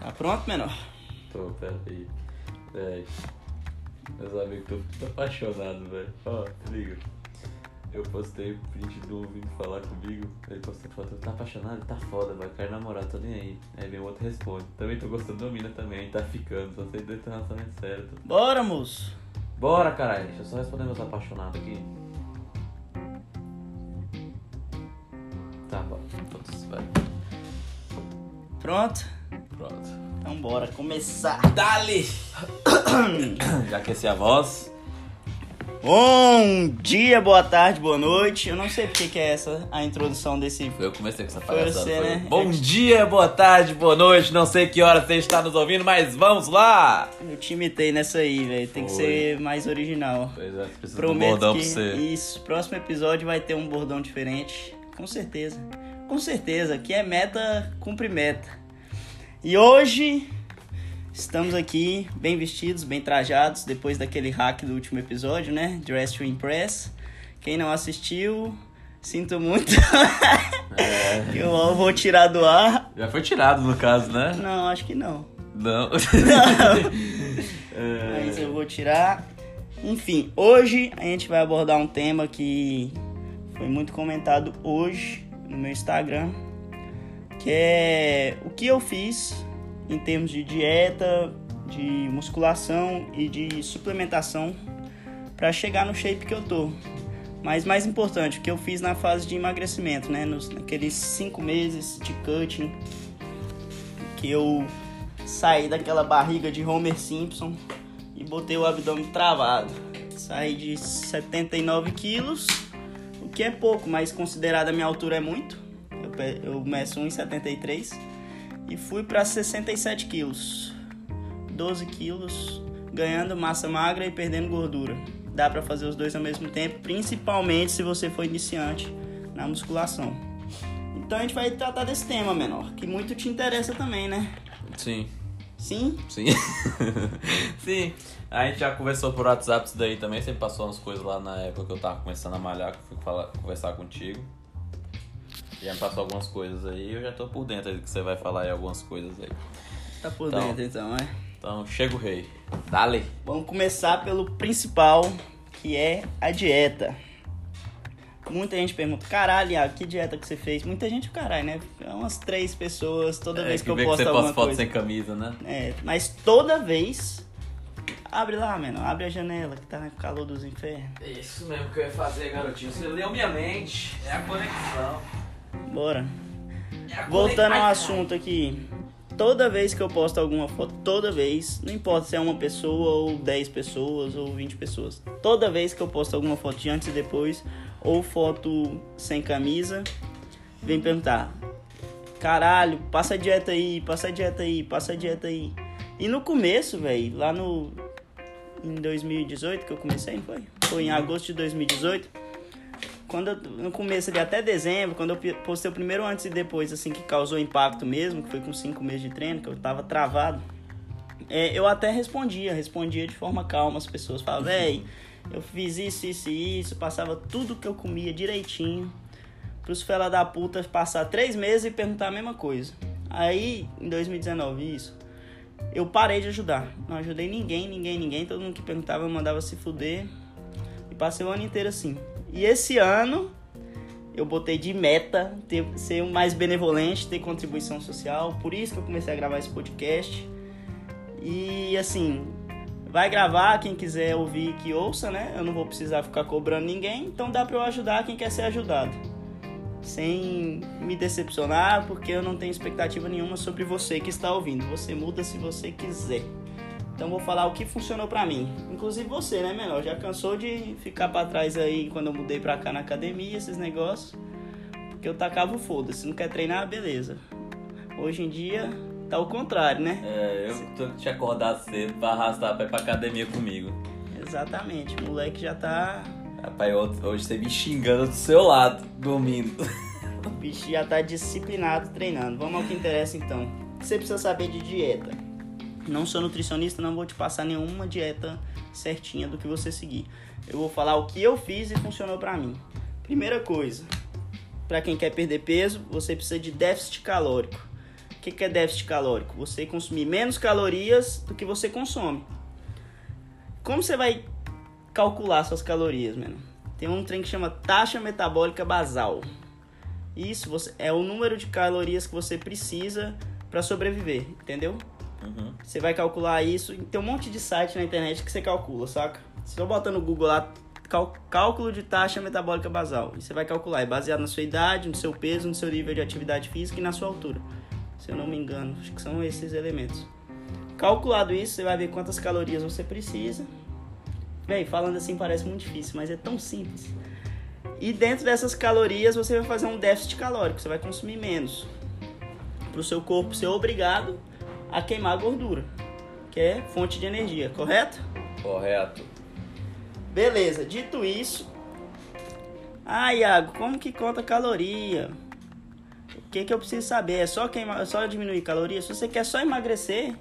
Tá pronto, menor? Tô, pera aí. Véi. Meus amigos, tô muito apaixonado, velho. Ó, liga. Eu postei print do vindo falar comigo. Ele postou foto, tá apaixonado? Tá foda, vai quero namorar, tô nem aí. Aí vem o outro responde. Também tô gostando da mina também, tá ficando, só sei dois relacionamento sério. Tô... Bora, moço. Bora, caralho. Deixa eu só responder meus apaixonados aqui. Tá, bora. Todos, vai. Pronto. Então bora começar. Dali! Já aqueci a voz. Bom dia, boa tarde, boa noite. Eu não sei porque que é essa a introdução desse. Eu comecei com essa Foi palhaçada. você, foi né? Bom Eu- dia, boa tarde, boa noite. Não sei que hora você está nos ouvindo, mas vamos lá! Eu te imitei nessa aí, velho. Tem que Foi. ser mais original. Pois é, precisa de um Prometo bordão que pra você. isso, próximo episódio vai ter um bordão diferente, com certeza. Com certeza, que é meta, cumpre meta. E hoje estamos aqui bem vestidos, bem trajados, depois daquele hack do último episódio, né? Dress to Impress. Quem não assistiu, sinto muito. É, Eu vou tirar do ar. já foi tirado no caso, né? Não, acho que não. Não. É, Mas eu vou tirar. Enfim, hoje a gente vai abordar um tema que foi muito comentado hoje no meu Instagram, que é o que eu fiz em termos de dieta, de musculação e de suplementação para chegar no shape que eu tô. Mas mais importante, o que eu fiz na fase de emagrecimento, né? Nos, naqueles cinco meses de cutting que eu saí daquela barriga de Homer Simpson e botei o abdômen travado. Saí de 79 quilos, o que é pouco, mas considerado a minha altura é muito. Eu, eu meço 1,73 e fui para 67 quilos. 12 quilos, ganhando massa magra e perdendo gordura. Dá para fazer os dois ao mesmo tempo, principalmente se você for iniciante na musculação. Então a gente vai tratar desse tema, menor, que muito te interessa também, né? Sim, Sim? sim. sim. A gente já conversou por WhatsApp isso daí também. Você me passou umas coisas lá na época que eu tava começando a malhar, que eu fui falar, conversar contigo. Já me passou algumas coisas aí eu já tô por dentro aí do que você vai falar aí algumas coisas aí. Tá por Então. dentro então, é? Então, chega o rei. Dale! Vamos começar pelo principal, que é a dieta. Muita gente pergunta, caralho, Iago, que dieta que você fez? Muita gente, caralho, né? É umas três pessoas toda É, vez que, eu vê posto que você alguma posta foto coisa. sem camisa, né? É, mas toda vez. Abre lá, mano. Abre a janela que tá no calor dos infernos. É isso mesmo que eu ia fazer, garotinho. Você leu minha mente. É a conexão. Bora. Voltando ao assunto aqui. Toda vez que eu posto alguma foto, toda vez, não importa se é uma pessoa ou 10 pessoas ou 20 pessoas, toda vez que eu posto alguma foto de antes e depois, ou foto sem camisa, vem perguntar: caralho, passa a dieta aí, passa a dieta aí, passa a dieta aí. E no começo, velho, lá no. Em 2018 que eu comecei, foi? Foi em agosto de 2018 quando eu, no começo ali, até dezembro, quando eu postei o primeiro antes e depois, assim, que causou impacto mesmo, que foi com cinco meses de treino, que eu tava travado, é, eu até respondia, respondia de forma calma, as pessoas falavam, véi, eu fiz isso, isso e isso, passava tudo que eu comia direitinho, pros fela da puta passar três meses e perguntar a mesma coisa. Aí, em 2019, isso, eu parei de ajudar, não ajudei ninguém, ninguém, ninguém, todo mundo que perguntava eu mandava se fuder, e passei o ano inteiro assim. E esse ano eu botei de meta ter, ser mais benevolente, ter contribuição social. Por isso que eu comecei a gravar esse podcast. E assim, vai gravar, quem quiser ouvir que ouça, né? Eu não vou precisar ficar cobrando ninguém, então dá pra eu ajudar quem quer ser ajudado. Sem me decepcionar, porque eu não tenho expectativa nenhuma sobre você que está ouvindo. Você muda se você quiser. Então vou falar o que funcionou pra mim. Inclusive você, né, menor? Já cansou de ficar pra trás aí quando eu mudei pra cá na academia, esses negócios. Porque eu tacava o foda-se. Não quer treinar, beleza. Hoje em dia tá o contrário, né? É, eu tô te acordar cedo pra arrastar pra ir pra academia comigo. Exatamente. O moleque já tá. Rapaz, hoje você me xingando do seu lado, dormindo. O bicho já tá disciplinado treinando. Vamos ao que interessa então. O que você precisa saber de dieta? Não sou nutricionista, não vou te passar nenhuma dieta certinha do que você seguir. Eu vou falar o que eu fiz e funcionou pra mim. Primeira coisa, pra quem quer perder peso, você precisa de déficit calórico. O que, que é déficit calórico? Você consumir menos calorias do que você consome. Como você vai calcular suas calorias, mano? Tem um trem que chama taxa metabólica basal. Isso é o número de calorias que você precisa para sobreviver, entendeu? Uhum. Você vai calcular isso. Tem um monte de site na internet que você calcula, saca? Se eu botar no Google lá, cálculo de taxa metabólica basal. E você vai calcular. É baseado na sua idade, no seu peso, no seu nível de atividade física e na sua altura. Se eu não me engano, acho que são esses elementos. Calculado isso, você vai ver quantas calorias você precisa. Véi, falando assim parece muito difícil, mas é tão simples. E dentro dessas calorias você vai fazer um déficit calórico, você vai consumir menos. Para o seu corpo ser obrigado a queimar gordura, que é fonte de energia, correto? Correto. Beleza, dito isso. Ah, Iago, como que conta caloria? O que, que eu preciso saber? É só, queimar, é só diminuir calorias? Se você quer só emagrecer,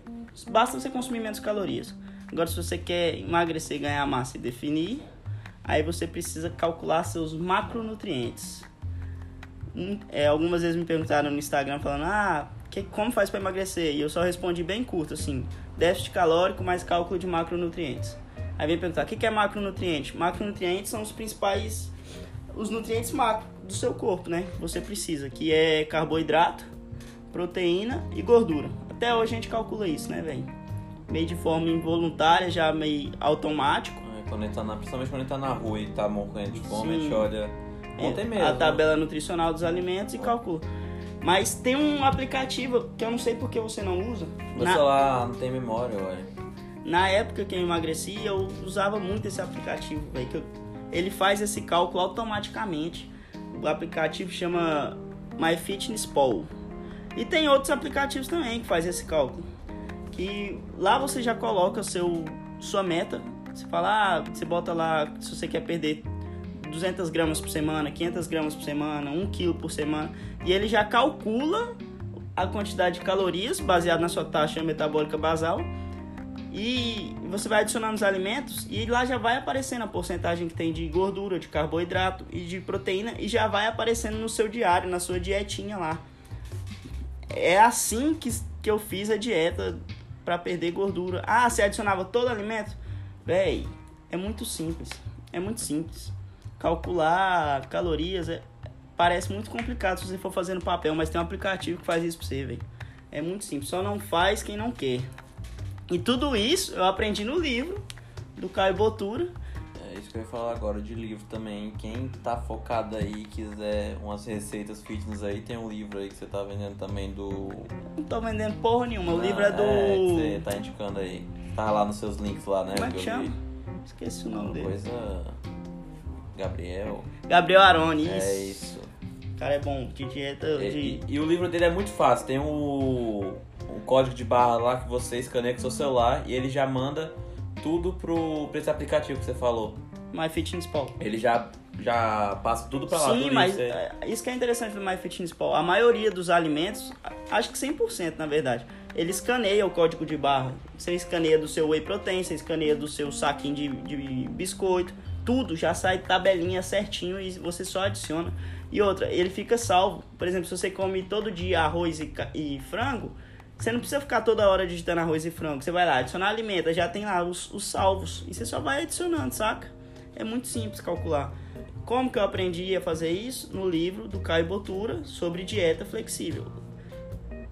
basta você consumir menos calorias. Agora, se você quer emagrecer, ganhar massa e definir, aí você precisa calcular seus macronutrientes. Hum, É, algumas vezes me perguntaram no Instagram falando, ah, que, como faz para emagrecer? E eu só respondi bem curto, assim, déficit calórico mais cálculo de macronutrientes. Aí vem perguntar, o que, que é macronutriente? Macronutrientes são os principais, os nutrientes macro do seu corpo, né? Você precisa, que é carboidrato, proteína e gordura. Até hoje a gente calcula isso, né, velho? Meio de forma involuntária, já meio automático. É, Quando tá na, principalmente quando ele tá na rua e tá morrendo de fome, a gente olha. Ontem mesmo. a tabela nutricional dos alimentos e calcula. Mas tem um aplicativo que eu não sei por que você não usa. Meu Na, celular não tem memória, ué. na época que eu emagreci, eu usava muito esse aplicativo, velho. eu- Ele faz esse cálculo automaticamente. O aplicativo chama MyFitnessPal. E tem outros aplicativos também que faz esse cálculo. Que lá você já coloca seu sua meta. Você fala, ah, você bota lá se você quer perder 200 gramas por semana, 500 gramas por semana, 1 quilo por semana. E ele já calcula a quantidade de calorias baseado na sua taxa metabólica basal. E você vai adicionando os alimentos e lá já vai aparecendo a porcentagem que tem de gordura, de carboidrato e de proteína e já vai aparecendo no seu diário, na sua dietinha lá. É assim que, que eu fiz a dieta para perder gordura. Ah, você adicionava todo alimento? Véi, é muito simples. É muito simples. Calcular calorias é, parece muito complicado se você for fazer no papel, mas tem um aplicativo que faz isso pra você, velho. É muito simples. Só não faz quem não quer. E tudo isso eu aprendi no livro do Caio Botura. É isso que eu ia falar agora de livro também. Quem tá focado aí, quiser umas receitas fitness aí, tem um livro aí que você tá vendendo também do. Não tô vendendo porra nenhuma. O Ah, livro é do. É, que você tá indicando aí. Tá lá nos seus links lá, né? Como é que vi. chama? Esqueci o nome Uma dele. coisa. Gabriel. Gabriel Aroni, isso. É isso. O cara é bom de dieta. E, De... e- e o livro dele é muito fácil. Tem o, o código de barra lá que você escaneia com seu celular e ele já manda tudo pro, pra esse aplicativo que você falou. MyFitnessPal. Ele já, já passa tudo pra lá. Sim, mas isso é, isso que é interessante do MyFitnessPal. A maioria dos alimentos, acho que 100% na verdade, ele escaneia o código de barra. Você escaneia do seu whey protein, você escaneia do seu saquinho de, de biscoito, tudo já sai tabelinha certinho e você só adiciona. E outra, ele fica salvo. Por exemplo, se você come todo dia arroz e, e frango, você não precisa ficar toda hora digitando arroz e frango. Você vai lá, adicionar alimenta, já tem lá os, os salvos. E você só vai adicionando, saca? É muito simples calcular. Como que eu aprendi a fazer isso? No livro do Caio Botura sobre dieta flexível.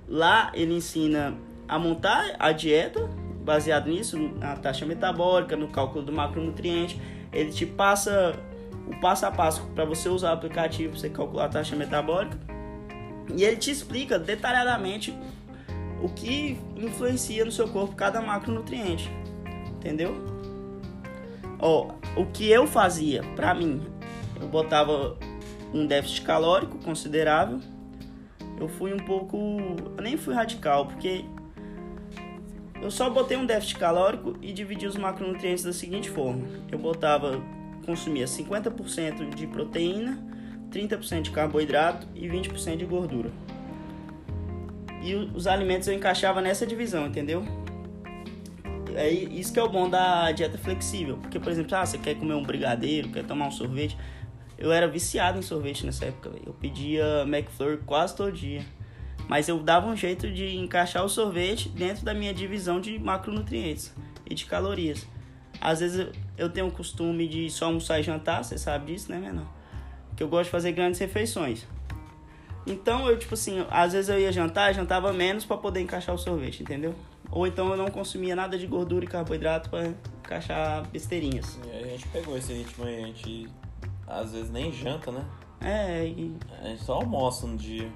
Lá ele ensina a montar a dieta, baseado nisso, na taxa metabólica, no cálculo do macronutriente. Ele te passa o passo a passo para você usar o aplicativo, você calcular a taxa metabólica. E ele te explica detalhadamente o que influencia no seu corpo cada macronutriente. Entendeu? Ó, o que eu fazia, pra mim, eu botava um déficit calórico considerável. Eu fui um pouco. Eu nem fui radical, porque eu só botei um déficit calórico e dividi os macronutrientes da seguinte forma: eu botava, consumia 50% de proteína, 30% de carboidrato e 20% de gordura. E os alimentos eu encaixava nessa divisão, entendeu? É isso que é o bom da dieta flexível. Porque, por exemplo, ah, você quer comer um brigadeiro, quer tomar um sorvete. Eu era viciado em sorvete nessa época. Eu pedia McFlurry quase todo dia. Mas eu dava um jeito de encaixar o sorvete dentro da minha divisão de macronutrientes e de calorias. Às vezes eu tenho o costume de só almoçar e jantar, você sabe disso, né, menor? Que eu gosto de fazer grandes refeições. Então eu, tipo assim, às vezes eu ia jantar, jantava menos para poder encaixar o sorvete, entendeu? Ou então eu não consumia nada de gordura e carboidrato para encaixar besteirinhas. E aí a gente pegou esse ritmo aí, a gente às vezes nem janta, né? É, e... A gente só almoça no dia.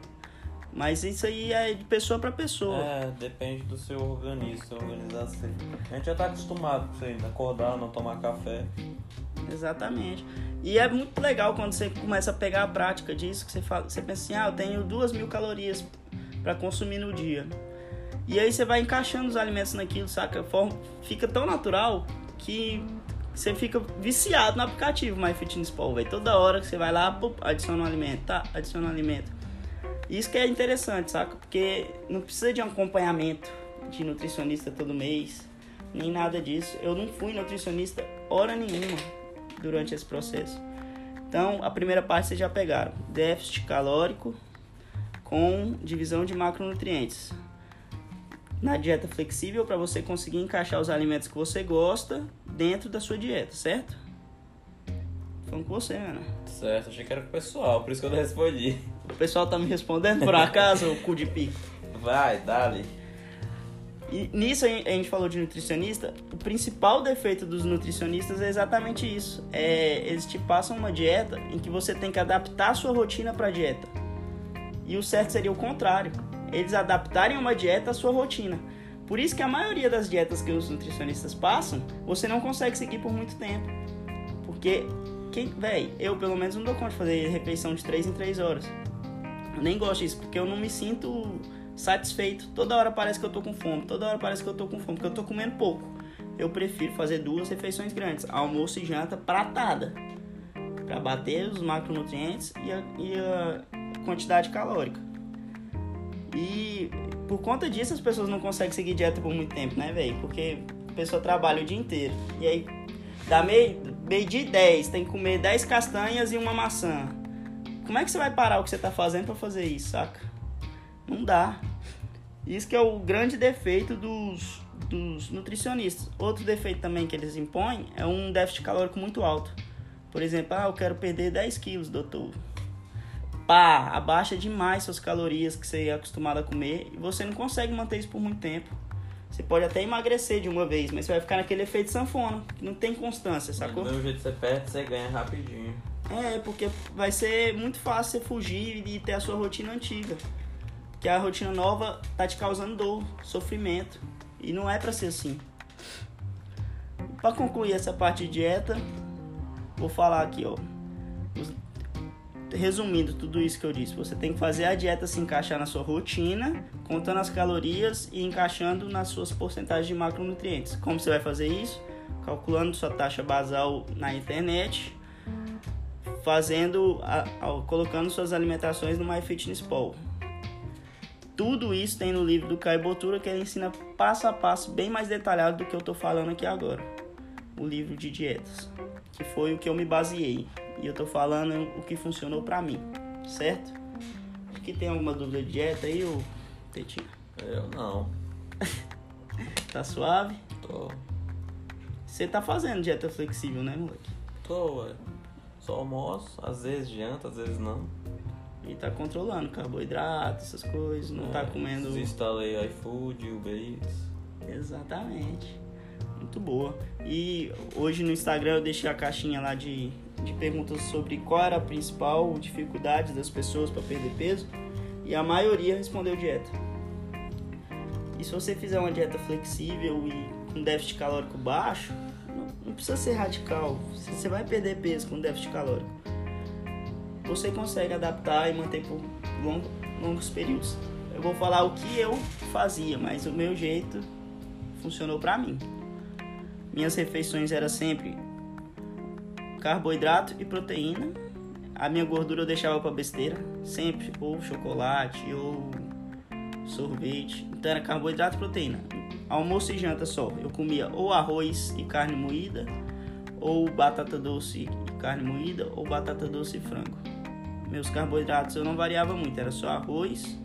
Mas isso aí é de pessoa para pessoa. É, depende do seu organismo, sua organização. A gente já tá acostumado com isso aí, acordar, não tomar café. Exatamente. E é muito legal quando você começa a pegar a prática disso, que você, fala, você pensa assim, ah, eu tenho duas mil calorias para consumir no dia. E aí você vai encaixando os alimentos naquilo, saca? Forma, fica tão natural que você fica viciado no aplicativo MyFitnessPal, velho. Toda hora que você vai lá, pum, adiciona um alimento, tá? Adiciona um alimento. Isso que é interessante, saca? Porque não precisa de um acompanhamento de nutricionista todo mês, nem nada disso. Eu não fui nutricionista hora nenhuma durante esse processo. Então, a primeira parte vocês já pegaram: déficit calórico com divisão de macronutrientes. Na dieta flexível, para você conseguir encaixar os alimentos que você gosta dentro da sua dieta, certo? Falando com você, mano. Certo, achei que era com o pessoal, por isso que eu não respondi. O pessoal tá me respondendo por acaso, o cu de pico? Vai, dale. E nisso a gente falou de nutricionista. O principal defeito dos nutricionistas é exatamente isso. É, eles te passam uma dieta em que você tem que adaptar a sua rotina para a dieta. E o certo seria o contrário. Eles adaptarem uma dieta à sua rotina. Por isso que a maioria das dietas que os nutricionistas passam, você não consegue seguir por muito tempo. Porque, quem, véi, eu pelo menos não dou conta de fazer refeição de 3 em 3 horas. Eu nem gosto disso, porque eu não me sinto satisfeito. Toda hora parece que eu tô com fome, toda hora parece que eu tô com fome, porque eu tô comendo pouco. Eu prefiro fazer duas refeições grandes, almoço e janta pratada, para bater os macronutrientes e a, e a quantidade calórica. E por conta disso as pessoas não conseguem seguir dieta por muito tempo, né, velho? Porque a pessoa trabalha o dia inteiro. E aí dá meio, meio de 10, tem que comer 10 castanhas e uma maçã. Como é que você vai parar o que você tá fazendo para fazer isso, saca? Não dá. Isso que é o grande defeito dos, dos nutricionistas. Outro defeito também que eles impõem é um déficit calórico muito alto. Por exemplo, ah, eu quero perder 10 quilos, doutor. Pá, abaixa demais suas calorias que você é acostumado a comer e você não consegue manter isso por muito tempo. Você pode até emagrecer de uma vez, mas você vai ficar naquele efeito sanfona, que não tem constância, sacou? Do jeito que você perde, você ganha rapidinho. É, porque vai ser muito fácil você fugir e ter a sua rotina antiga. Que a rotina nova tá te causando dor, sofrimento. E não é pra ser assim. Para concluir essa parte de dieta, vou falar aqui, ó. Resumindo tudo isso que eu disse, você tem que fazer a dieta se encaixar na sua rotina, contando as calorias e encaixando nas suas porcentagens de macronutrientes. Como você vai fazer isso? Calculando sua taxa basal na internet, fazendo, a, a, colocando suas alimentações no MyFitnessPal. Tudo isso tem no livro do Caio Botura que ele ensina passo a passo bem mais detalhado do que eu estou falando aqui agora. O livro de dietas, que foi o que eu me baseei. E eu estou falando o que funcionou para mim, certo? Que tem alguma dúvida de dieta aí, ô Tetinho? Eu não. tá suave? Tô. Você tá fazendo dieta flexível, né, moleque? Tô, ué. Só almoço, às vezes janta, às vezes não. E tá controlando carboidrato, essas coisas, não é, tá comendo. Desinstalei iFood, Uber Eats. Exatamente. Muito boa. E hoje no Instagram eu deixei a caixinha lá de, de perguntas sobre qual era a principal dificuldade das pessoas para perder peso. E a maioria respondeu dieta. E se você fizer uma dieta flexível e com déficit calórico baixo, não, precisa ser radical. Você vai perder peso com déficit calórico você consegue adaptar e manter por longo, longos períodos. Eu vou falar o que eu fazia, mas o meu jeito funcionou para mim. Minhas refeições eram sempre carboidrato e proteína. A minha gordura eu deixava para besteira, sempre ou chocolate ou sorvete. Então era carboidrato e proteína. Almoço e janta só. Eu comia ou arroz e carne moída, ou batata doce e carne moída, ou batata doce e frango meus carboidratos eu não variava muito, era só arroz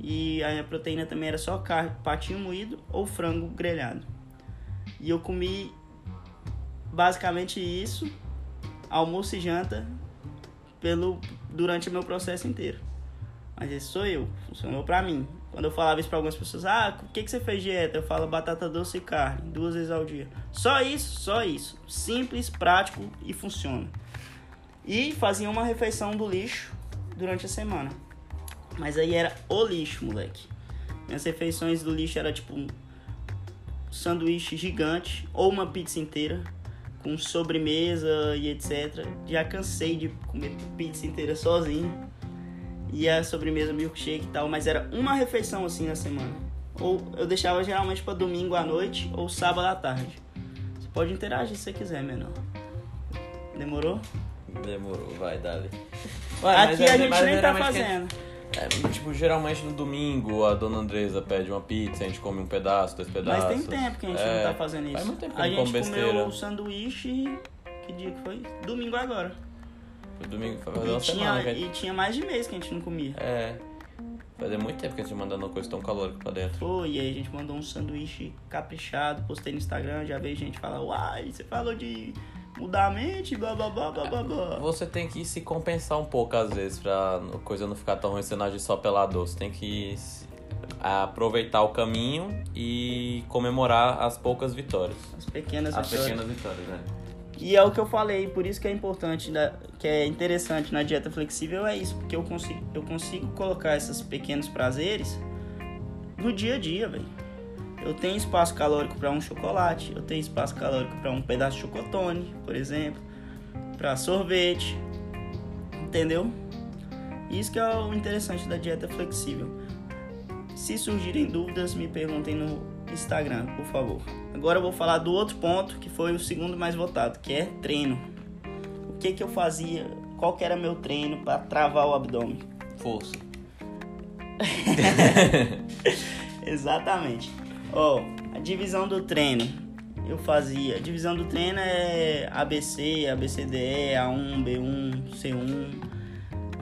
E a proteína também era só carne, patinho moído ou frango grelhado. E eu comi basicamente isso, almoço e janta, pelo, durante o meu processo inteiro. Mas esse sou eu, funcionou pra mim. Quando eu falava isso pra algumas pessoas, ah, o que, que você fez dieta? Eu falo batata doce e carne, duas vezes ao dia. Só isso, só isso. Simples, prático e funciona. E fazia uma refeição do lixo durante a semana. Mas aí era o lixo, moleque. Minhas refeições do lixo era tipo um sanduíche gigante ou uma pizza inteira com sobremesa e etc. Já cansei de comer pizza inteira sozinho e a sobremesa milkshake e tal, mas era uma refeição assim na semana. Ou eu deixava geralmente para domingo à noite ou sábado à tarde. Você pode interagir se você quiser, menor. Demorou? Demorou, vai, dali. Aqui a gente nem tá fazendo. É, tipo, geralmente no domingo a dona Andresa pede uma pizza, a gente come um pedaço, dois pedaços. Mas tem tempo que a gente É, não tá fazendo isso. faz muito tempo que a gente como besteira. comeu o sanduíche. Que dia que foi? Domingo agora. Foi domingo, foi fazer E uma semana tinha, que a gente... e tinha mais de mês que a gente não comia. É. Fazia muito tempo que a gente mandando uma coisa tão calórica pra dentro. Foi, e aí a gente mandou um sanduíche caprichado, postei no Instagram, já veio gente falar, uai, você falou de mudar a mente, blá blá blá blá blá blá. Você tem que se compensar um pouco às vezes pra coisa não ficar tão ruim você não agir só pela dor. Você tem que aproveitar o caminho e comemorar as poucas vitórias. As pequenas As vitórias. pequenas vitórias, né? E é o que eu falei, por isso que é importante, da- que é interessante na dieta flexível, é isso, porque eu consigo, eu consigo colocar esses pequenos prazeres no dia a dia, velho. Eu tenho espaço calórico para um chocolate, eu tenho espaço calórico para um pedaço de chocotone, por exemplo, para sorvete, entendeu? Isso que é o interessante da dieta flexível. Se surgirem dúvidas, me perguntem no Instagram, por favor. Agora eu vou falar do outro ponto, que foi o segundo mais votado, que é treino. O que que eu fazia? Qual que era meu treino para travar o abdômen? Força. Exatamente. Ó, a divisão do treino. Eu fazia. A divisão do treino é ABC, ABCDE, A1, B1, C1.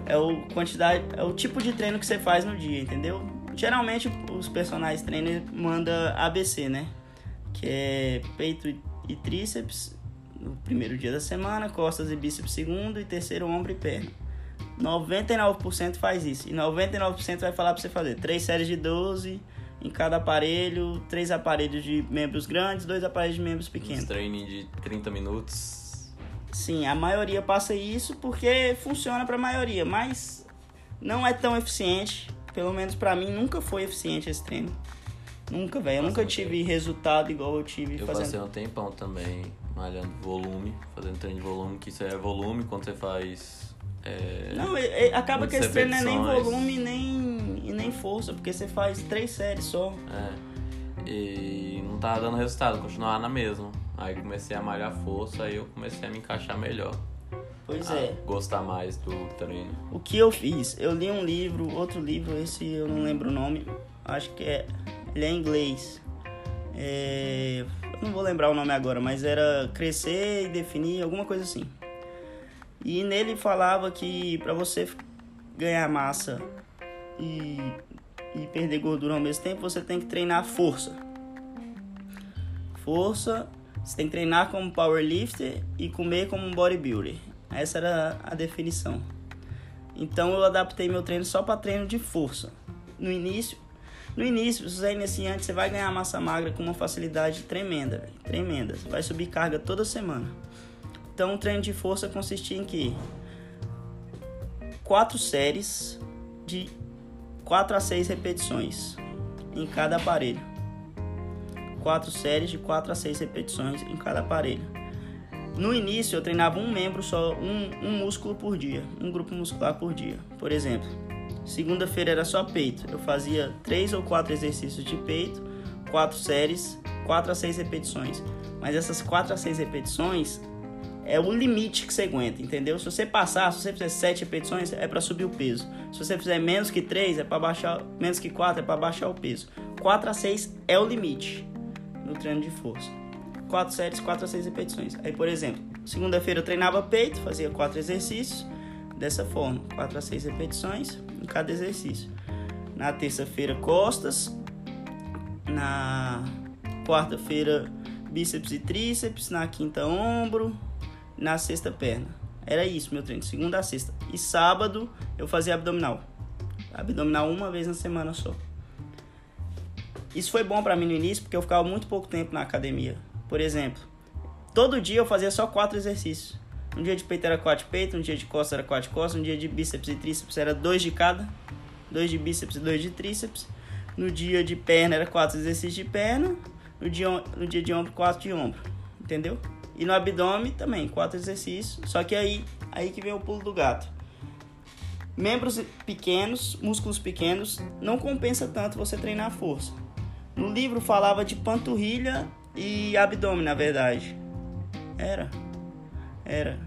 É o quantidade, é o tipo de treino que você faz no dia, entendeu? Geralmente os personagens trainer manda ABC, né? Que é peito e tríceps no primeiro dia da semana, costas e bíceps segundo e terceiro ombro e perna. 99% faz isso. E 99% vai falar pra você fazer três séries de 12 em cada aparelho, três aparelhos de membros grandes, dois aparelhos de membros pequenos. treininhos de 30 minutos. Sim, a maioria passa isso porque funciona pra maioria, mas não é tão eficiente. Pelo menos pra mim nunca foi eficiente esse treino. Nunca, velho. Eu nunca não tive resultado igual eu tive Eu fazendo. passei um tempão também malhando volume, fazendo treino de volume, que isso é volume quando você faz. É, Não, é- é- acaba que esse treino não é nem volume nem, e nem força, porque você faz três séries só. É. E não tava dando resultado, continuava na mesma. Aí comecei a malhar força, aí eu comecei a me encaixar melhor. Pois é. Gostar mais do treino. O que eu fiz? Eu li um livro, outro livro, esse eu não lembro o nome, acho que é. Ele é inglês. É, não vou lembrar o nome agora, mas era crescer e definir, alguma coisa assim. E nele falava que para você ganhar massa e, e perder gordura ao mesmo tempo, você tem que treinar força. Força, você tem que treinar como powerlifter e comer como um bodybuilder. Essa era a definição. Então eu adaptei meu treino só para treino de força. No início, no início, se você é iniciante, você vai ganhar massa magra com uma facilidade tremenda, véio, tremenda. Você vai subir carga toda semana. Então o treino de força consistia em que quatro séries de 4 a 6 repetições em cada aparelho. Quatro séries de 4 a 6 repetições em cada aparelho. No início eu treinava um membro só, um, um músculo por dia, um grupo muscular por dia. Por exemplo, segunda-feira era só peito. Eu fazia três ou quatro exercícios de peito, quatro séries, 4 a 6 repetições. Mas essas 4 a 6 repetições é o limite que você aguenta, entendeu? Se você passar, se você fizer 7 repetições, é para subir o peso. Se você fizer menos que 3, é para baixar, menos que 4 é para baixar o peso. 4 a 6 é o limite no treino de força. 4 séries, 4 a 6 repetições. Aí, por exemplo, segunda-feira eu treinava peito, fazia 4 exercícios dessa forma, 4 a 6 repetições em cada exercício. Na terça-feira, costas. Na quarta-feira, bíceps e tríceps. Na quinta, ombro. Na sexta, perna. Era isso meu treino, segunda a sexta. E sábado eu fazia abdominal. Abdominal uma vez na semana só. Isso foi bom para mim no início porque eu ficava muito pouco tempo na academia. Por exemplo, todo dia eu fazia só quatro exercícios. Um dia de peito era quatro de peito, um dia de costas era quatro de um dia de bíceps e tríceps era dois de cada, dois de bíceps e dois de tríceps. No dia de perna era quatro exercícios de perna, no dia, no dia de ombro, quatro de ombro. Entendeu? E no abdômen também, quatro exercícios. Só que aí, aí que vem o pulo do gato. Membros pequenos, músculos pequenos, não compensa tanto você treinar força. No livro falava de panturrilha e abdômen, na verdade. Era. Era.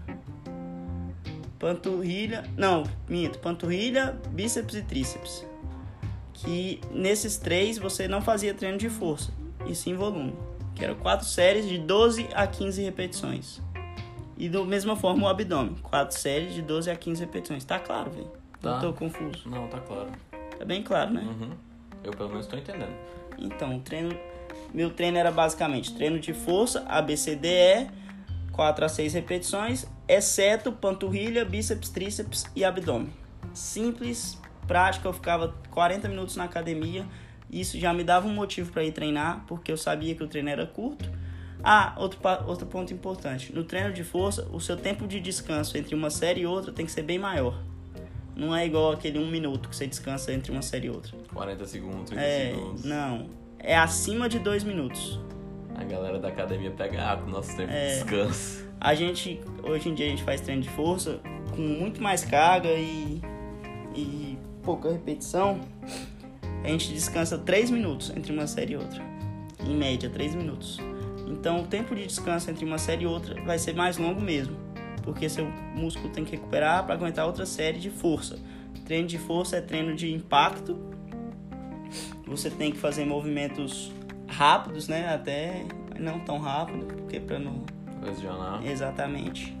Panturrilha. Não, minto. Panturrilha, bíceps e tríceps. Que nesses três você não fazia treino de força, e sim volume. Que eram quatro séries de 12 a 15 repetições. E da mesma forma o abdômen. Quatro séries de 12 a 15 repetições. Tá claro, velho? Tá. Não tô confuso. Não, tá claro. Tá bem claro, né? Uhum. Eu pelo menos tô entendendo. Então, o treino, meu treino era basicamente treino de força, ABCDE, 4 a 6 repetições, exceto panturrilha, bíceps, tríceps e abdômen. Simples, prático, eu ficava 40 minutos na academia. Isso já me dava um motivo para ir treinar, porque eu sabia que o treino era curto. Ah, outro, outro ponto importante. No treino de força, o seu tempo de descanso entre uma série e outra tem que ser bem maior. Não é igual aquele um minuto que você descansa entre uma série e outra. 40 segundos, 30 É, segundos. não. É acima de dois minutos. A galera da academia pega água no nosso tempo É. de descanso. A gente, hoje em dia, a gente faz treino de força com muito mais carga e, e pouca repetição. A gente descansa 3 minutos entre uma série e outra. Em média, 3 minutos. Então, o tempo de descanso entre uma série e outra vai ser mais longo mesmo. Porque seu músculo tem que recuperar para aguentar outra série de força. Treino de força é treino de impacto. Você tem que fazer movimentos rápidos, né? Até não tão rápido, porque para não Lesionar. Exatamente.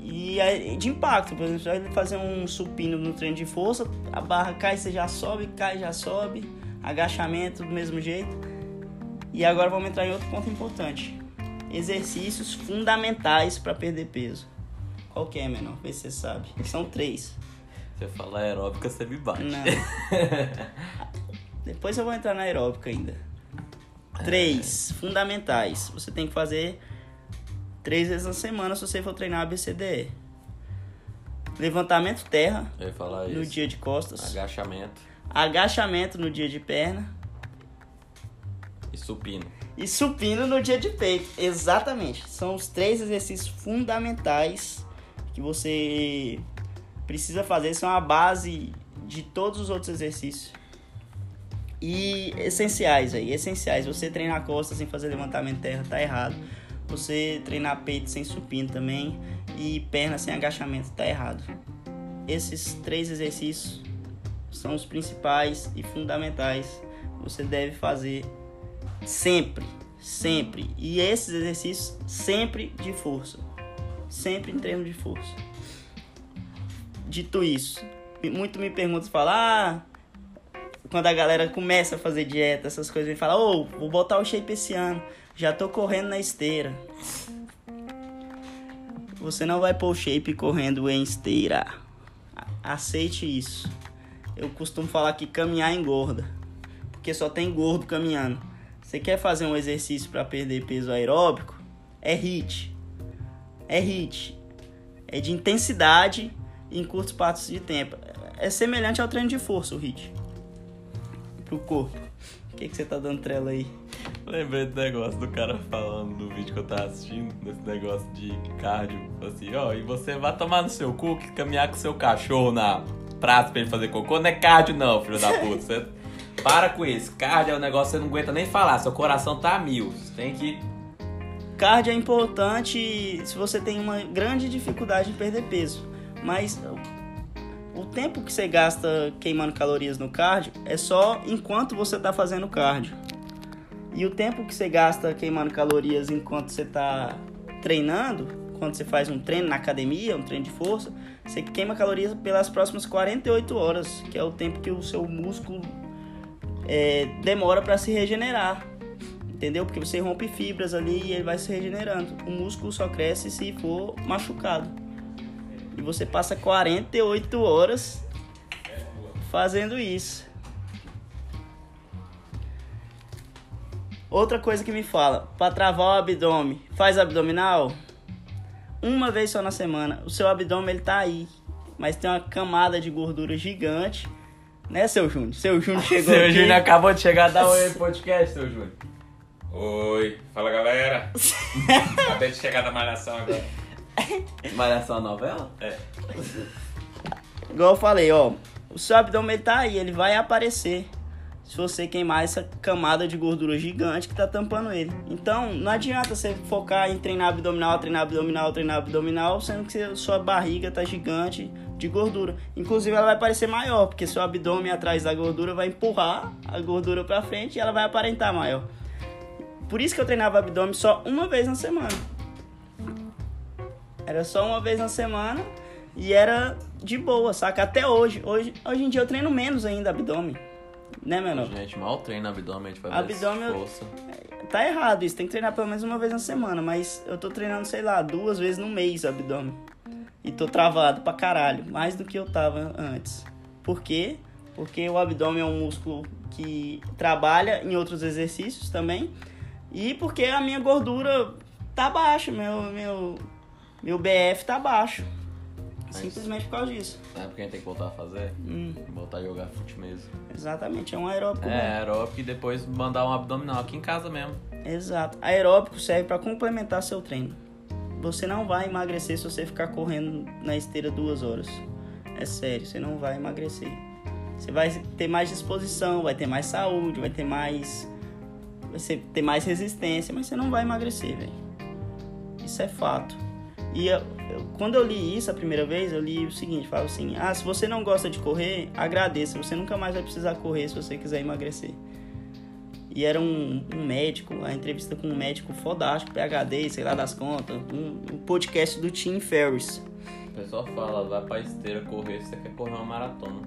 E aí, de impacto, por exemplo, você vai fazer um supino no treino de força, a barra cai, você já sobe, cai, já sobe, agachamento do mesmo jeito. E agora vamos entrar em outro ponto importante. Exercícios fundamentais para perder peso. Qual que é, menor? Vê se você sabe. São três. Você fala aeróbica, você me bate. Não. Depois eu vou entrar na aeróbica ainda. Três fundamentais. Você tem que fazer três vezes na semana se você for treinar ABCDE. Levantamento terra Eu ia falar no isso. dia de costas. Agachamento Agachamento no dia de perna. e supino. E supino no dia de peito. Exatamente. São os três exercícios fundamentais que você precisa fazer. São a base de todos os outros exercícios. E essenciais aí, essenciais. Você treinar costas sem fazer levantamento terra tá errado. Você treinar peito sem supino também. E perna sem agachamento tá errado. Esses três exercícios são os principais e fundamentais. Você deve fazer Sempre, sempre. E esses exercícios sempre de força. Sempre em treino de força. Dito isso, muito me perguntam, falam, ah, quando a galera começa a fazer dieta, essas coisas, vem falar, ô, vou botar o shape esse ano, já tô correndo na esteira. Você não vai pôr o shape correndo em esteira. Aceite isso. Eu costumo falar que caminhar engorda, porque só tem gordo caminhando. Você quer fazer um exercício para perder peso aeróbico? É HIIT. É HIIT. É de intensidade em curtos espaços de tempo. É semelhante ao treino de força, o HIIT. Pro corpo. O que, que você tá dando trela aí? Lembrei do negócio do cara falando no vídeo que eu tava assistindo, desse negócio de cardio. Assim, ó, e você vai tomar no seu cu que caminhar com seu cachorro na praça pra ele fazer cocô não é cardio, não, filho da puta. Você para com isso. Cardio é um negócio que você não aguenta nem falar, seu coração tá a mil. Você tem que. Cardio é importante se você tem uma grande dificuldade em perder peso. Mas o tempo que você gasta queimando calorias no cardio é só enquanto você está fazendo cardio. E o tempo que você gasta queimando calorias enquanto você está treinando, quando você faz um treino na academia, um treino de força, Você queima calorias pelas próximas 48 horas, que é o tempo que o seu músculo é, demora para se regenerar. Entendeu? Porque você rompe fibras ali e ele vai se regenerando. O músculo só cresce se for machucado. E você passa 48 horas fazendo isso. Outra coisa que me fala, para travar o abdômen, faz abdominal uma vez só na semana. O seu abdômen ele tá aí, mas tem uma camada de gordura gigante. Né, seu Júnior? Seu Júnior chegou Seu aqui. Júnior acabou de chegar, dá oi no podcast, seu Júnior. Oi, fala galera. Acabei de chegar da malhação agora. Malhação novela? É. Igual eu falei, ó, o seu abdômen tá aí, ele vai aparecer se você queimar essa camada de gordura gigante que tá tampando ele. Então, não adianta você focar em treinar abdominal, treinar abdominal, treinar abdominal, sendo que sua barriga tá gigante de gordura. Inclusive, ela vai parecer maior, porque seu abdômen atrás da gordura vai empurrar a gordura pra frente e ela vai aparentar maior. Por isso que eu treinava abdômen só uma vez na semana. Era só uma vez na semana e era de boa, saca? Até hoje. Hoje, hoje em dia eu treino menos ainda abdômen. Né, menor? Gente, mal treina abdômen, a gente vai Abdômen- força. Tá errado isso, tem que treinar pelo menos uma vez na semana, mas eu tô treinando, sei lá, duas vezes no mês abdômen. E tô travado pra caralho, mais do que eu tava antes. Por quê? Porque o abdômen é um músculo que trabalha em outros exercícios também. E porque a minha gordura tá baixa, meu, meu, meu BF tá baixo. Simplesmente por causa disso. Sabe por que a gente tem que voltar a fazer? Hum, Voltar a jogar fute mesmo. exatamente, é um aeróbico. É, aeróbico e depois mandar um abdominal aqui em casa mesmo. Exato. Aeróbico serve para complementar seu treino. Você não vai emagrecer se você ficar correndo na esteira duas horas. É sério, você não vai emagrecer. Você vai ter mais disposição, vai ter mais saúde, vai ter mais. Vai ter mais resistência, mas você não vai emagrecer, velho. Isso é fato. E eu- eu- quando eu li isso a primeira vez, eu li o seguinte: falava assim, ah, se você não gosta de correr, agradeça. Você nunca mais vai precisar correr se você quiser emagrecer. E era um, um médico, a entrevista com um médico fodástico, PHD, sei lá das contas, um, um podcast do Tim Ferriss. O pessoal fala, vai pra esteira correr se você quer correr uma maratona.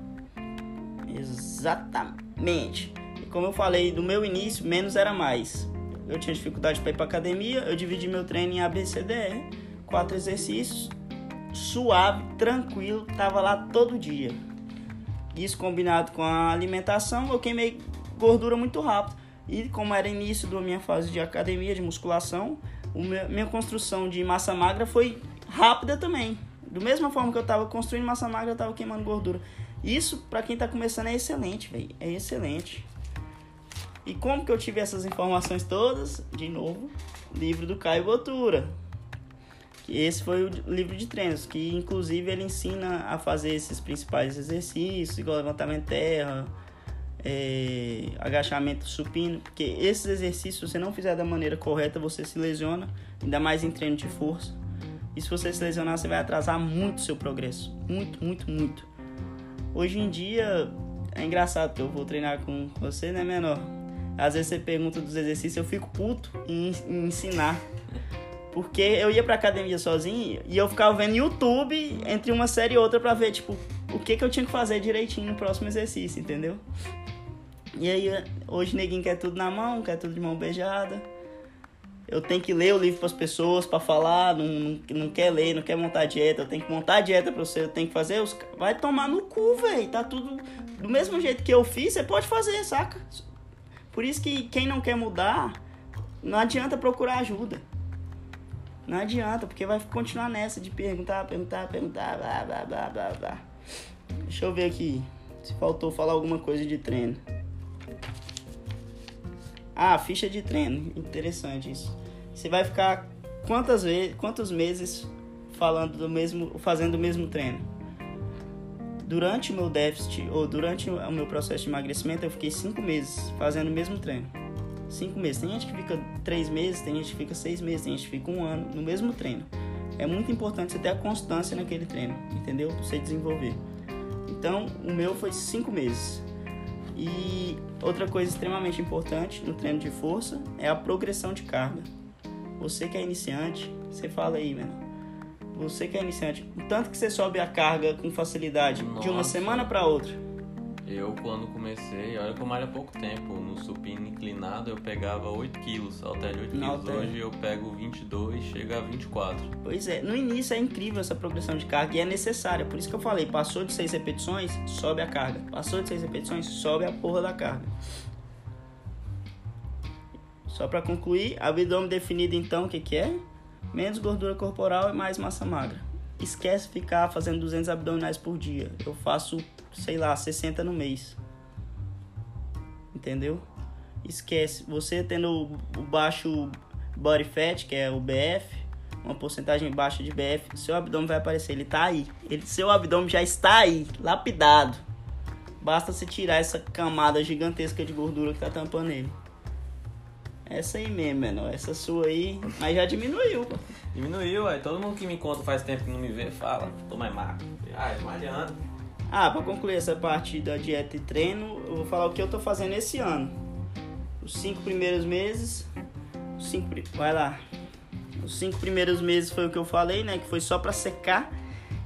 Exatamente. E como eu falei, do meu início, menos era mais. Eu tinha dificuldade para ir pra academia, eu dividi meu treino em ABCDR, quatro exercícios, suave, tranquilo, tava lá todo dia. Isso combinado com a alimentação, eu queimei gordura muito rápido. E como era início da minha fase de academia, de musculação, meu- minha construção de massa magra foi rápida também. Do mesma forma que eu tava construindo massa magra, eu tava queimando gordura. Isso, pra quem tá começando, é excelente, velho. É excelente. E como que eu tive essas informações todas? De novo, livro do Caio Botura. Esse foi o livro de treinos, que inclusive ele ensina a fazer esses principais exercícios, igual levantamento terra, é, agachamento supino, porque esses exercícios, se você não fizer da maneira correta, você se lesiona, ainda mais em treino de força. E se você se lesionar, você vai atrasar muito o seu progresso. Muito, muito, muito. Hoje em dia, é engraçado que eu vou treinar com você, né, menor? Às vezes você pergunta dos exercícios, eu fico puto em, em ensinar. Porque eu ia pra academia sozinho e eu ficava vendo YouTube entre uma série e outra pra ver, tipo, o que, que eu tinha que fazer direitinho no próximo exercício, entendeu? E aí, hoje neguinho quer tudo na mão, quer tudo de mão beijada. Eu tenho que ler o livro pras pessoas pra falar, não, não, não quer ler, não quer montar dieta, eu tenho que montar dieta pra você, eu tenho que fazer os. Vai tomar no cu, velho. Tá tudo. Do mesmo jeito que eu fiz, você pode fazer, saca? Por isso que quem não quer mudar, não adianta procurar ajuda. Não adianta, porque vai continuar nessa de perguntar, perguntar, perguntar, blá, blá, blá, blá, blá. Deixa eu ver aqui se faltou falar alguma coisa de treino. Ah, ficha de treino. Interessante isso. Você vai ficar quantas vezes, quantos meses falando do mesmo, fazendo o mesmo treino? Durante o meu déficit ou durante o meu processo de emagrecimento, eu fiquei cinco meses fazendo o mesmo treino. Cinco meses. Tem gente que fica três meses, tem gente que fica seis meses, tem gente que fica um ano no mesmo treino. É muito importante você ter a constância naquele treino, entendeu? Pra você desenvolver. Então, o meu foi cinco meses. E outra coisa extremamente importante no treino de força é a progressão de carga. Você que é iniciante, você fala aí, mano. Você que é iniciante, o tanto que você sobe a carga com facilidade de uma Nossa. semana pra outra. Eu, quando comecei, olha que eu malho há pouco tempo. No supino inclinado eu pegava 8 quilos, halter 8 No quilos. Hoje eu pego 22, chega a 24. Pois é, no início é incrível essa progressão de carga e é necessária. Por isso que eu falei, passou de 6 repetições, sobe a carga. Passou de 6 repetições, sobe a porra da carga. Só pra concluir, abdômen definido então, o que que é? Menos gordura corporal e mais massa magra. Esquece ficar fazendo 200 abdominais por dia. Eu faço, sei lá, 60 no mês. Entendeu? Esquece. Você tendo o- baixo body fat, que é o BF, uma porcentagem baixa de BF, seu abdômen vai aparecer. Ele tá aí. Ele, seu abdômen já está aí, lapidado. Basta você tirar essa camada gigantesca de gordura que tá tampando ele. Essa aí mesmo, menor. Essa sua aí. Mas já diminuiu. Diminuiu, aí todo mundo que me conta faz tempo que não me vê, fala, tô mais magro. Ah, não adianta. Ah, pra concluir essa parte da dieta e treino, eu vou falar o que eu tô fazendo esse ano. Os cinco primeiros meses. Cinco, vai lá. Os cinco primeiros meses foi o que eu falei, né? Que foi só pra secar.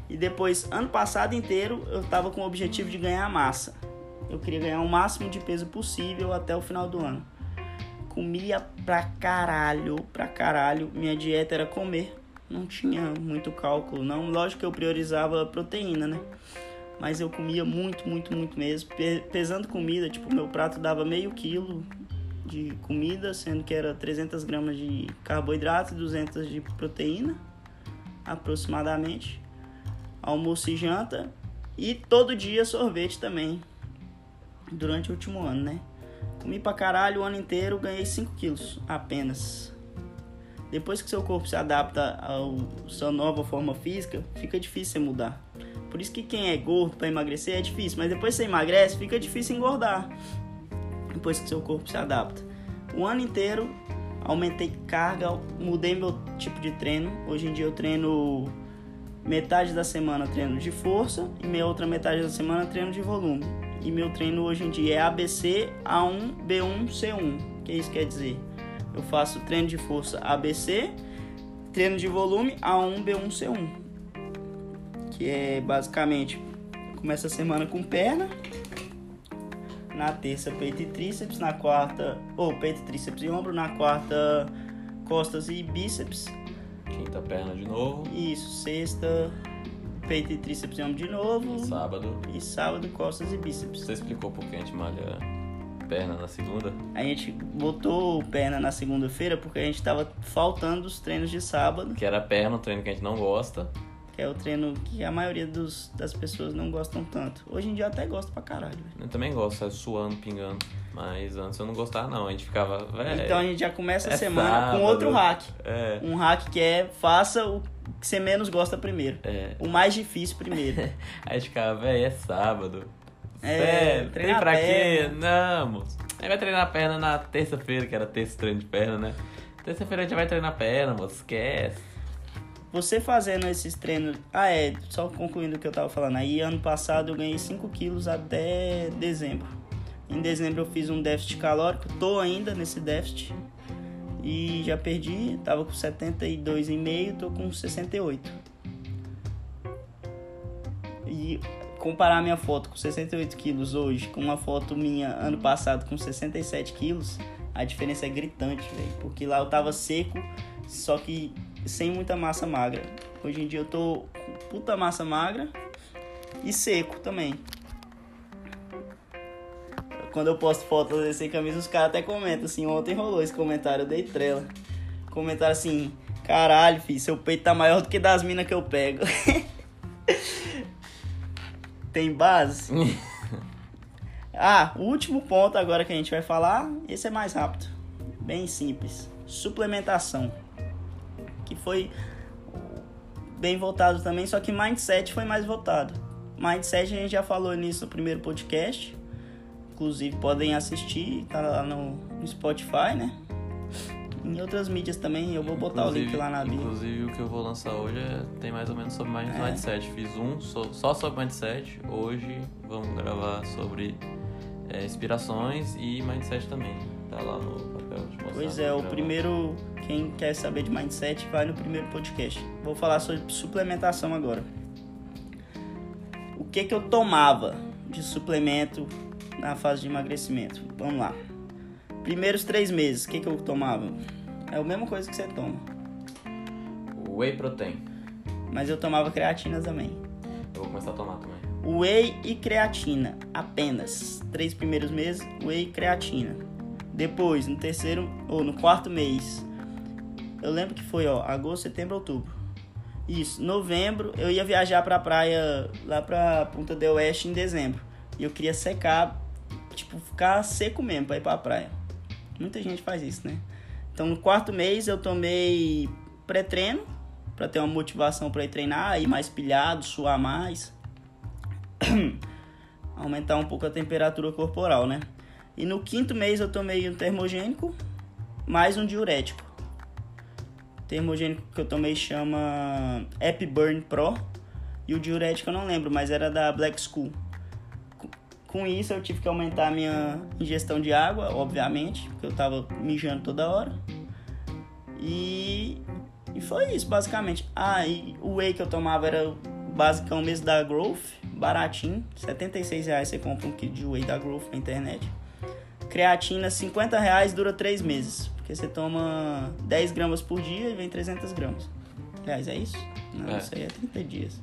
E depois, ano passado inteiro, eu tava com o objetivo de ganhar massa. Eu queria ganhar o máximo de peso possível até o final do ano. Comia pra caralho, pra caralho. Minha dieta era comer. Não tinha muito cálculo, não. Lógico que eu priorizava proteína, né? Mas eu comia muito, muito, muito mesmo. Pe- Pesando comida, tipo, meu prato dava meio quilo de comida, sendo que era 300 gramas de carboidrato e 200 de proteína, aproximadamente. Almoço e janta. E todo dia sorvete também. Durante o último ano, né? Comi pra caralho o ano inteiro, ganhei 5 quilos apenas. Depois que seu corpo se adapta à sua nova forma física, fica difícil você mudar. Por isso que quem é gordo para emagrecer é difícil, mas depois que você emagrece, fica difícil engordar. Depois que seu corpo se adapta. O ano inteiro aumentei carga, mudei meu tipo de treino. Hoje em dia eu treino metade da semana treino de força e minha outra metade da semana treino de volume. E meu treino hoje em dia é ABC, A1, B1, C1. O que isso quer dizer? Eu faço treino de força ABC, treino de volume A1, B1, C1. Que é basicamente começa a semana com perna, na terça peito e tríceps, na quarta, ou peito, tríceps e ombro, na quarta costas e bíceps. Quinta perna de novo. Isso, sexta peito e tríceps e ombro de novo. Sábado. E sábado costas e bíceps. Você explicou por que a gente malha perna na segunda? A gente botou perna na segunda-feira porque a gente tava faltando os treinos de sábado, Que era perna, um treino que a gente não gosta. Que é o treino que a maioria dos, das pessoas não gostam tanto. Hoje em dia eu até gosto pra caralho. velho. Eu também gosto, sai suando, pingando. Mas antes eu não gostava não, a gente ficava, velho. Então a gente já começa a é semana sábado. com outro hack. É. Um hack que é faça o que você menos gosta primeiro. É. O mais difícil primeiro. Aí a gente ficava, velho, é sábado. É, Sério, tem pra quê? perna. Não, moço. Aí vai treinar perna na terça-feira, que era terça treino de perna, né? Terça-feira a gente vai treinar perna, moço. Esquece. Você fazendo esses treinos. Ah, é, só concluindo o que eu tava falando. Aí, ano passado, eu ganhei 5 quilos até dezembro. Em dezembro, eu fiz um déficit calórico. Tô ainda nesse déficit. E já perdi. Tava com 72,5, tô com 68. E comparar minha foto com 68 quilos hoje com uma foto minha ano passado com 67 quilos, a diferença é gritante, velho. Porque lá eu tava seco, só que sem muita massa magra. Hoje em dia eu tô com puta massa magra e seco também. Quando eu posto fotos sem camisa, os caras até comentam assim. Ontem rolou esse comentário, eu dei trela. Comentaram assim: caralho, filho, seu peito tá maior do que das minas que eu pego. Tem base? ah, o último ponto agora que a gente vai falar, esse é mais rápido. Bem simples. Suplementação. Foi bem votado também, só que mindset foi mais votado. Mindset a gente já falou nisso no primeiro podcast. Inclusive podem assistir, tá lá no, no Spotify, né? Em outras mídias também, eu vou botar o link lá na bio. Inclusive, o que eu vou lançar hoje é, tem mais ou menos sobre mais É. mindset. Fiz um so- só sobre mindset. Hoje vamos gravar sobre é, inspirações e mindset também. Tá lá no papel de mostrar. Pois é, o primeiro Quem quer saber de mindset, vai no primeiro podcast. Vou falar sobre suplementação agora. O que que eu tomava de suplemento na fase de emagrecimento? Vamos lá. Primeiros três meses, o que que eu tomava? É a mesma coisa que você toma. Whey protein. Mas eu tomava creatina também. Eu vou começar a tomar também. Whey e creatina, apenas. Três primeiros meses, whey e creatina. Depois, no terceiro ou no quarto mês, eu lembro que foi, ó, agosto, setembro, outubro. Isso, novembro eu ia viajar pra praia lá pra Punta del Oeste em dezembro. E eu queria secar, tipo, ficar seco mesmo pra ir pra praia. Muita gente faz isso, né? Então no quarto mês eu tomei pré-treino pra ter uma motivação pra ir treinar, ir mais pilhado, suar mais. Aumentar um pouco a temperatura corporal, né? E no quinto mês eu tomei um termogênico mais um diurético. Termogênico que eu tomei chama Epiburn Pro e o diurético eu não lembro, mas era da Black School. Com- isso eu tive que aumentar a minha ingestão de água, obviamente, porque eu tava mijando toda hora. E, e foi isso, basicamente. Ah, e o whey que eu tomava era o basicão mesmo da Growth, baratinho. 76 reais você compra um kit de whey da Growth na internet. Creatina, 50 reais, dura 3 meses. Porque você toma 10 gramas por dia e vem 300 gramas. Aliás, é isso? Não, É. isso aí é 30 dias.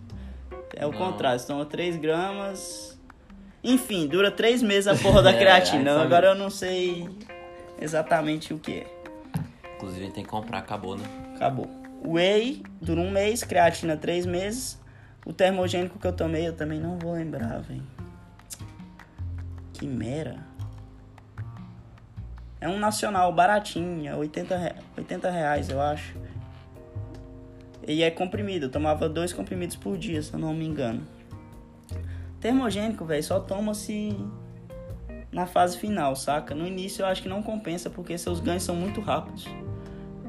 É o Não. contrário, você toma 3 gramas... Enfim, dura 3 meses a porra da É, creatina. sabe- Agora eu não sei exatamente o que é. Inclusive a gente tem que comprar, acabou, né? Acabou. Whey dura um mês, creatina três meses. O termogênico que eu tomei eu também não vou lembrar, velho. Quimera. É um nacional baratinho, é 80, re- 80 reais, eu acho. E é comprimido, eu tomava dois comprimidos por dia, se eu não me engano. Termogênico, velho, só toma-se na fase final, saca? No início eu acho que não compensa, porque seus ganhos são muito rápidos.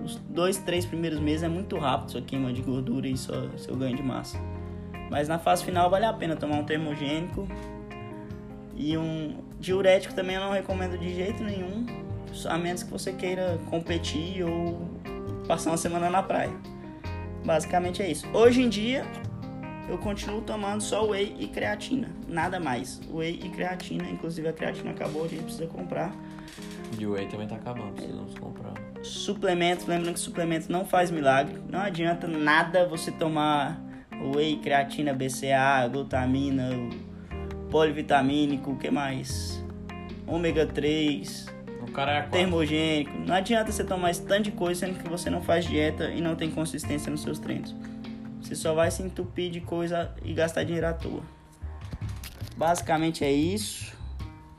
Os dois, três primeiros meses é muito rápido sua queima de gordura e seu ganho de massa. Mas na fase final vale a pena tomar um termogênico. E um diurético também eu não recomendo de jeito nenhum. A menos que você queira competir ou passar uma semana na praia. Basicamente é isso. Hoje em dia eu continuo tomando só whey e creatina. Nada mais. Whey e creatina. Inclusive a creatina acabou, a gente precisa comprar. E o Whey também tá acabando, precisamos comprar. Suplementos, lembrando que suplemento não faz milagre. Não adianta nada você tomar whey, creatina, BCA, glutamina, polivitamínico, o que mais? Ômega 3, É termogênico. Não adianta você tomar esse tanto de coisa sendo que você não faz dieta e não tem consistência nos seus treinos. Você só vai se entupir de coisa e gastar dinheiro à toa. Basicamente é isso.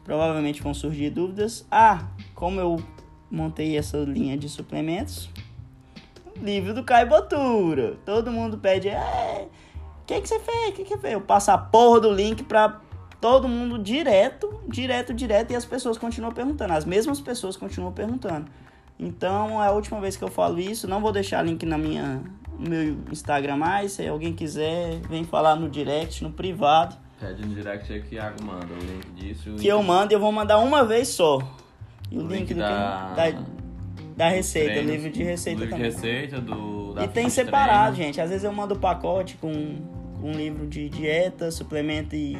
Provavelmente vão surgir dúvidas. Ah, como eu montei essa linha de suplementos? Livro do Caio Botura. Todo mundo pede, é, o que, que você fez? O que, que você fez? Eu passo a porra do link pra todo mundo direto, direto, direto, e as pessoas continuam perguntando. As mesmas pessoas continuam perguntando. Então é a última vez que eu falo isso. Não vou deixar link na minha, no meu Instagram mais. Se alguém quiser, vem falar no direct, no privado. Pede no direct aí que o Iago manda o link disso. o Que link eu mando e eu vou mandar uma vez só. E o, O link, link da- que- da, da receita, treinos, o livro de receita livro também. de receita do. E tem separado, treino. gente. Às vezes eu mando o pacote com um livro de dieta, suplemento e,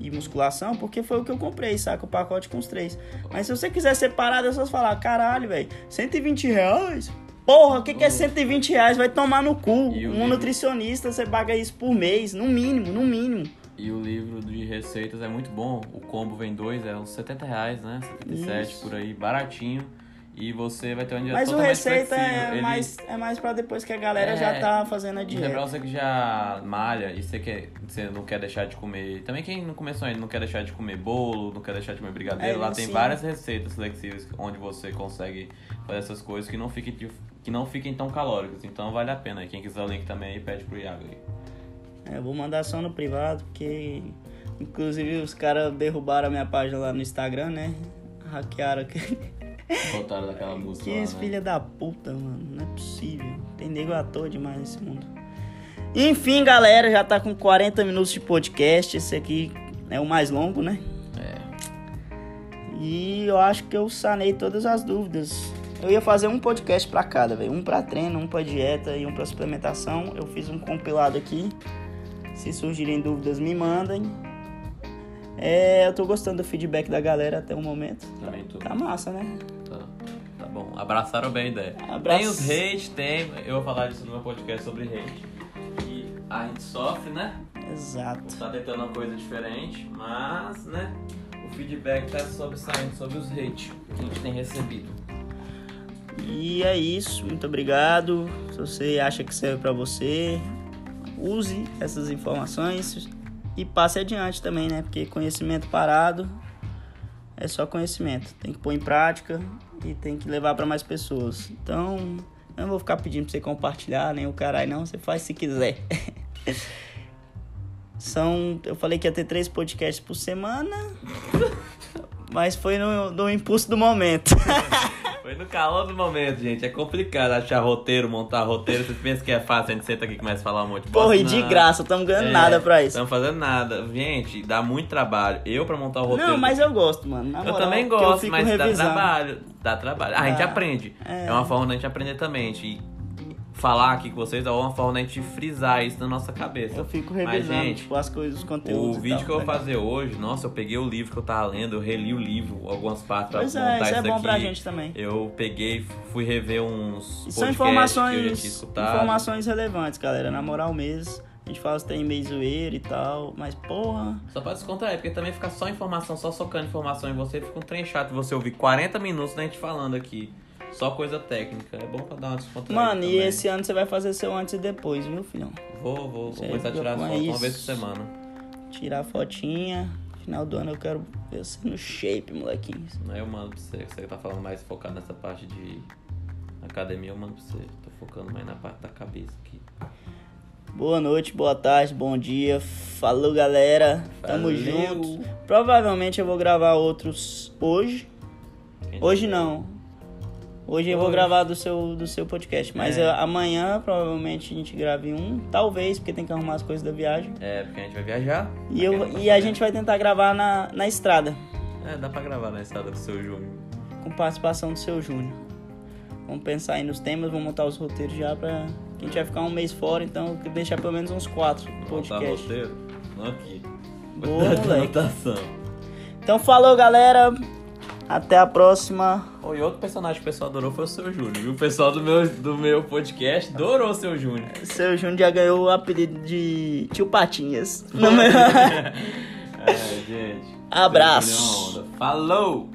e musculação, porque foi o que eu comprei, saca? O pacote com os três. Mas se você quiser separado, é só falar, caralho, velho, 120 reais? Porra, o que, que é 120 reais? Vai tomar no cu. Um livro? nutricionista, você paga isso por mês, no mínimo, no mínimo. E o livro de receitas é muito bom. O combo vem dois, é uns 70 reais, né? 77 Isso. por aí, baratinho. E você vai ter uma dieta Mas o receita flexível. é Ele- mais, é mais pra depois que a galera É. já tá fazendo a é dieta. você que já malha e você, quer, você não quer deixar de comer. Também quem não começou ainda não quer deixar de comer bolo, não quer deixar de comer brigadeiro. É, lá tem sim. várias receitas flexíveis onde você consegue fazer essas coisas que não fiquem, que não fiquem tão calóricas. Então vale a pena. Quem quiser o link também aí, pede pro Iago aí. É, eu vou mandar só no privado, porque inclusive os caras derrubaram a minha página lá no Instagram, né? Hackearam aqui. Botaram daquela música Que lá, né? filha da puta, mano. Não é possível. Tem nego à toa demais nesse mundo. Enfim, galera, já tá com 40 minutos de podcast. Esse aqui é o mais longo, né? É. E eu acho que eu sanei todas as dúvidas. Eu ia fazer um podcast pra cada, velho. Um pra treino, um pra dieta e um pra suplementação. Eu fiz um compilado aqui. Se surgirem dúvidas, me mandem. É, eu tô gostando do feedback da galera até o momento. Também tô. Tá massa, né? Tá, bom. Abraçaram bem a ideia. Abraço. Tem os hate, tem. Eu vou falar disso no meu podcast sobre hate. E a gente sofre, né? Exato. Tá tentando uma coisa diferente, mas, né? O feedback tá sobre, saindo sobre os hate que a gente tem recebido. E é isso. Muito obrigado. Se você acha que serve pra você, use essas informações e passe adiante também, né? Porque conhecimento parado é só conhecimento. Tem que pôr em prática e tem que levar pra mais pessoas. Então, eu não vou ficar pedindo pra você compartilhar, nem o caralho, não. Você faz se quiser. São. Eu falei que ia ter três podcasts por semana. Mas foi no, no impulso do momento. Foi no calor do momento, gente. É complicado achar roteiro, montar roteiro. Vocês pensam que é fácil, a gente senta aqui e começa a falar um monte de Porra, e de graça, estamos ganhando É, nada pra isso. Estamos fazendo nada. Gente, dá muito trabalho. Eu, pra montar o roteiro. Não, mas eu gosto, mano. Na Eu moral, também gosto, mas dá revisando. trabalho. Dá trabalho. Ah, a gente Dá. aprende. É. É. uma forma da gente aprender também. De falar aqui com vocês é uma forma da gente frisar isso na nossa cabeça. Eu fico Mas, revisando, gente, tipo, as coisas, os conteúdos. O vídeo tal, que eu vou ligado? fazer hoje, nossa, eu peguei o livro que eu tava lendo, eu reli o livro, algumas partes pra Pois é, montar isso é bom aqui. pra gente também. Eu peguei, fui rever uns E são informações, informações relevantes, galera. Na moral mesmo. A gente fala se tem meio zoeiro e tal, mas porra. Só pra descontrair, porque também fica só informação, só socando informação em você, fica um trem chato você ouvir 40 minutos da gente falando aqui. Só coisa técnica. É bom pra dar uma descontraída Mano, e também. esse ano você vai fazer seu antes e depois, viu, filhão? Vou, vou, vou Você começar a tirar as propõe fotos uma isso. vez por semana. Tirar fotinha. Final do ano eu quero ver você no shape, molequinho. Aí eu mando pra você, que você tá falando mais focado nessa parte de academia, eu mando pra você. Tô focando mais na parte da cabeça aqui. Boa noite, boa tarde, bom dia. Falou, galera. Tamo Valeu. junto. Provavelmente eu vou gravar outros hoje. Hoje não. Hoje eu vou gravar do seu, do seu podcast. Mas É. eh, amanhã provavelmente a gente grave um. Talvez, porque tem que arrumar as coisas da viagem. É, porque a gente vai viajar. E, eu, e a gente vai tentar gravar na, na estrada. É, dá pra gravar na estrada do seu Júnior. Com participação do seu Júnior. Vamos pensar aí nos temas, vamos montar os roteiros já pra. A gente vai ficar um mês fora, então deixar pelo menos uns quatro Montar podcasts. roteiro? Não aqui. Boa, De moleque. anotação. Então falou, galera. Até a próxima. Oh, e outro personagem que o pessoal adorou foi o seu Júnior, viu? O pessoal do meu, do meu podcast adorou o seu Júnior. Seu Júnior já ganhou o apelido de Tio Patinhas. No meu- É, gente. Abraço. Onda. Falou!